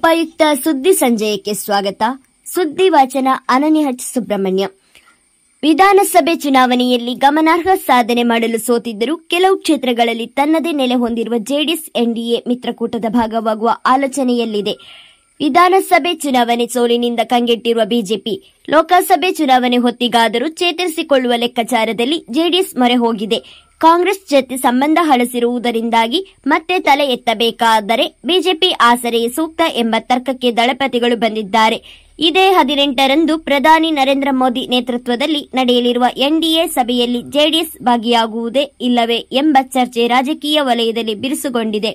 ಉಪಯುಕ್ತ ಸುದ್ದಿ ಸಂಜಯಕ್ಕೆ ಸ್ವಾಗತ. ಸುದ್ದಿ ವಾಚನ ಅನನಿಹಟ್ ಸುಬ್ರಹ್ಮಣ್ಯ. ವಿಧಾನಸಭೆ ಚುನಾವಣೆಯಲ್ಲಿ ಗಮನಾರ್ಹ ಸಾಧನೆ ಮಾಡಲು ಸೋತಿದ್ದರೂ ಕೆಲವು ಕ್ಷೇತ್ರಗಳಲ್ಲಿ ತನ್ನದೇ ನೆಲೆ ಹೊಂದಿರುವ ಜೆಡಿಎಸ್, ಎನ್ಡಿಎ ಮಿತ್ರಕೂಟದ ಭಾಗವಾಗುವ ಆಲೋಚನೆಯಲ್ಲಿದೆ. ವಿಧಾನಸಭೆ ಚುನಾವಣೆ ಸೋಲಿನಿಂದ ಕಂಗೆಟ್ಟಿರುವ ಬಿಜೆಪಿ, ಲೋಕಸಭೆ ಚುನಾವಣೆ ಹೊತ್ತಿಗಾದರೂ ಚೇತರಿಸಿಕೊಳ್ಳುವ ಲೆಕ್ಕಾಚಾರದಲ್ಲಿ ಜೆಡಿಎಸ್ ಮೊರೆ ಹೋಗಿದೆ. ಕಾಂಗ್ರೆಸ್ ಜತೆ ಸಂಬಂಧ ಹಳಸಿರುವುದರಿಂದಾಗಿ ಮತ್ತೆ ತಲೆ ಎತ್ತಬೇಕಾದರೆ ಬಿಜೆಪಿ ಆಸರೆ ಸೂಕ್ತ ಎಂಬ ತರ್ಕಕ್ಕೆ ದಳಪತಿಗಳು ಬಂದಿದ್ದಾರೆ. ಇದೇ ಹದಿನೆಂಟರಂದು ಪ್ರಧಾನಿ ನರೇಂದ್ರ ಮೋದಿ ನೇತೃತ್ವದಲ್ಲಿ ನಡೆಯಲಿರುವ ಎನ್ಡಿಎ ಸಭೆಯಲ್ಲಿ ಜೆಡಿಎಸ್ ಭಾಗಿಯಾಗುವುದೇ ಇಲ್ಲವೇ ಎಂಬ ಚರ್ಚೆ ರಾಜಕೀಯ ವಲಯದಲ್ಲಿ ಬಿರುಸುಗೊಂಡಿದೆ.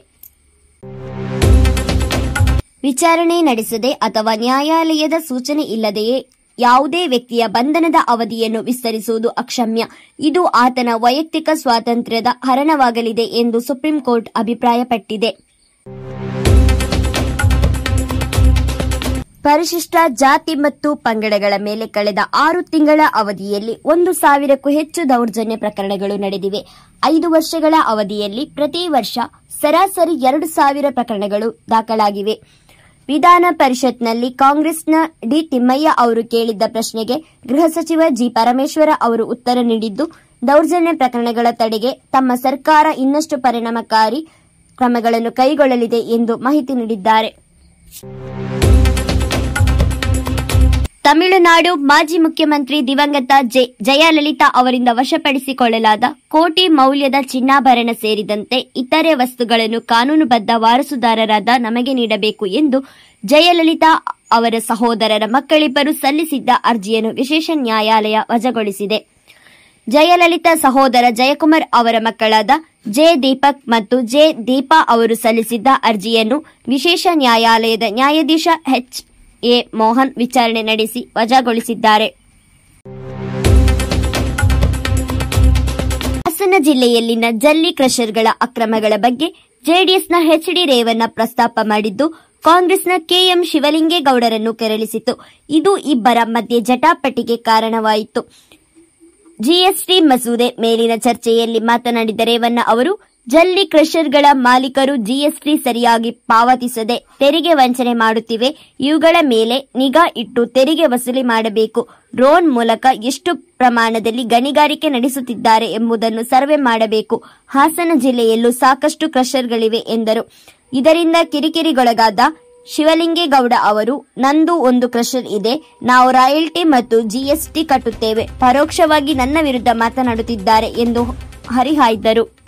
ವಿಚಾರಣೆ ನಡೆಸದೆ ಅಥವಾ ನ್ಯಾಯಾಲಯದ ಸೂಚನೆ ಇಲ್ಲದೆಯೇ ಯಾವುದೇ ವ್ಯಕ್ತಿಯ ಬಂಧನದ ಅವಧಿಯನ್ನು ವಿಸ್ತರಿಸುವುದು ಅಕ್ಷಮ್ಯ. ಇದು ಆತನ ವೈಯಕ್ತಿಕ ಸ್ವಾತಂತ್ರ್ಯದ ಹರಣವಾಗಲಿದೆ ಎಂದು ಸುಪ್ರೀಂ ಕೋರ್ಟ್ ಅಭಿಪ್ರಾಯಪಟ್ಟಿದೆ. ಪರಿಶಿಷ್ಟ ಜಾತಿ ಮತ್ತು ಪಂಗಡಗಳ ಮೇಲೆ ಕಳೆದ ಆರು ತಿಂಗಳ ಅವಧಿಯಲ್ಲಿ ಒಂದು ಸಾವಿರಕ್ಕೂ ಹೆಚ್ಚು ದೌರ್ಜನ್ಯ ಪ್ರಕರಣಗಳು ನಡೆದಿವೆ. ಐದು ವರ್ಷಗಳ ಅವಧಿಯಲ್ಲಿ ಪ್ರತಿ ವರ್ಷ ಸರಾಸರಿ ಎರಡು ಸಾವಿರ ಪ್ರಕರಣಗಳು ದಾಖಲಾಗಿವೆ. ವಿಧಾನ ಪರಿಷತ್ನಲ್ಲಿ ಕಾಂಗ್ರೆಸ್ನ ಡಿ ತಿಮ್ಮಯ್ಯ ಅವರು ಕೇಳಿದ್ದ ಪ್ರಶ್ನೆಗೆ ಗೃಹ ಸಚಿವ ಜಿ ಪರಮೇಶ್ವರ ಅವರು ಉತ್ತರ ನೀಡಿದ್ದು, ದೌರ್ಜನ್ಯ ಪ್ರಕರಣಗಳ ತಡೆಗೆ ತಮ್ಮ ಸರ್ಕಾರ ಇನ್ನಷ್ಟು ಪರಿಣಾಮಕಾರಿ ಕ್ರಮಗಳನ್ನು ಕೈಗೊಳ್ಳಲಿದೆ ಎಂದು ಮಾಹಿತಿ ನೀಡಿದ್ದಾರೆ. ತಮಿಳುನಾಡು ಮಾಜಿ ಮುಖ್ಯಮಂತ್ರಿ ದಿವಂಗತ ಜೆ- ಜಯಲಲಿತಾ ಅವರಿಂದ ವಶಪಡಿಸಿಕೊಳ್ಳಲಾದ ಕೋಟಿ ಮೌಲ್ಯದ ಚಿನ್ನಾಭರಣ ಸೇರಿದಂತೆ ಇತರೆ ವಸ್ತುಗಳನ್ನು ಕಾನೂನುಬದ್ಧ ವಾರಸುದಾರರಾದ ನಮಗೆ ನೀಡಬೇಕು ಎಂದು ಜಯಲಲಿತಾ ಅವರ ಸಹೋದರರ ಮಕ್ಕಳಿಬ್ಬರು ಸಲ್ಲಿಸಿದ್ದ ಅರ್ಜಿಯನ್ನು ವಿಶೇಷ ನ್ಯಾಯಾಲಯ ವಜಾಗೊಳಿಸಿದೆ. ಜಯಲಲಿತಾ ಸಹೋದರ ಜಯಕುಮಾರ್ ಅವರ ಮಕ್ಕಳಾದ ಜೆ ದೀಪಕ್ ಮತ್ತು ಜೆ ದೀಪಾ ಅವರು ಸಲ್ಲಿಸಿದ್ದ ಅರ್ಜಿಯನ್ನು ವಿಶೇಷ ನ್ಯಾಯಾಲಯದ ನ್ಯಾಯಾಧೀಶ ಎಚ್ ಎ. ಮೋಹನ್ ವಿಚಾರಣೆ ನಡೆಸಿ ವಜಾಗೊಳಿಸಿದ್ದಾರೆ. ಹಾಸನ ಜಿಲ್ಲೆಯಲ್ಲಿನ ಜಲ್ಲಿ ಕ್ರಷರ್ಗಳ ಅಕ್ರಮಗಳ ಬಗ್ಗೆ ಜೆಡಿಎಸ್ನ ಎಚ್ಡಿ ರೇವಣ್ಣ ಪ್ರಸ್ತಾಪ ಮಾಡಿದ್ದು, ಕಾಂಗ್ರೆಸ್ನ ಕೆಎಂ ಶಿವಲಿಂಗೇಗೌಡರನ್ನು ಕೆರಳಿಸಿತು ಇದು ಇಬ್ಬರ ಮಧ್ಯೆ ಜಟಾಪಟಿಗೆ ಕಾರಣವಾಯಿತು. ಜಿಎಸ್ಟಿ ಮಸೂದೆ ಮೇಲಿನ ಚರ್ಚೆಯಲ್ಲಿ ಮಾತನಾಡಿದ ರೇವಣ್ಣ ಅವರು ಜಲ್ಲಿ ಕ್ರಷರ್ಗಳ ಮಾಲೀಕರು ಜಿಎಸ್ಟಿ ಸರಿಯಾಗಿ ಪಾವತಿಸದೆ ತೆರಿಗೆ ವಂಚನೆ ಮಾಡುತ್ತಿವೆ. ಇವುಗಳ ಮೇಲೆ ನಿಗಾ ಇಟ್ಟು ತೆರಿಗೆ ವಸೂಲಿ ಮಾಡಬೇಕು. ಡ್ರೋನ್ ಮೂಲಕ ಎಷ್ಟು ಪ್ರಮಾಣದಲ್ಲಿ ಗಣಿಗಾರಿಕೆ ನಡೆಸುತ್ತಿದ್ದಾರೆ ಎಂಬುದನ್ನು ಸರ್ವೆ ಮಾಡಬೇಕು. ಹಾಸನ ಜಿಲ್ಲೆಯಲ್ಲೂ ಸಾಕಷ್ಟು ಕ್ರಷರ್ಗಳಿವೆ ಎಂದರು. ಇದರಿಂದ ಕಿರಿಕಿರಿಗೊಳಗಾದ ಶಿವಲಿಂಗೇಗೌಡ ಅವರು, ನಂದು ಒಂದು ಕ್ರಷರ್ ಇದೆ. ನಾವು ರಾಯಲ್ಟಿ ಮತ್ತು ಜಿಎಸ್ಟಿ ಕಟ್ಟುತ್ತೇವೆ. ಪರೋಕ್ಷವಾಗಿ ನನ್ನ ವಿರುದ್ಧ ಮಾತನಾಡುತ್ತಿದ್ದಾರೆ ಎಂದು ಹರಿಹಾಯ್ದರು.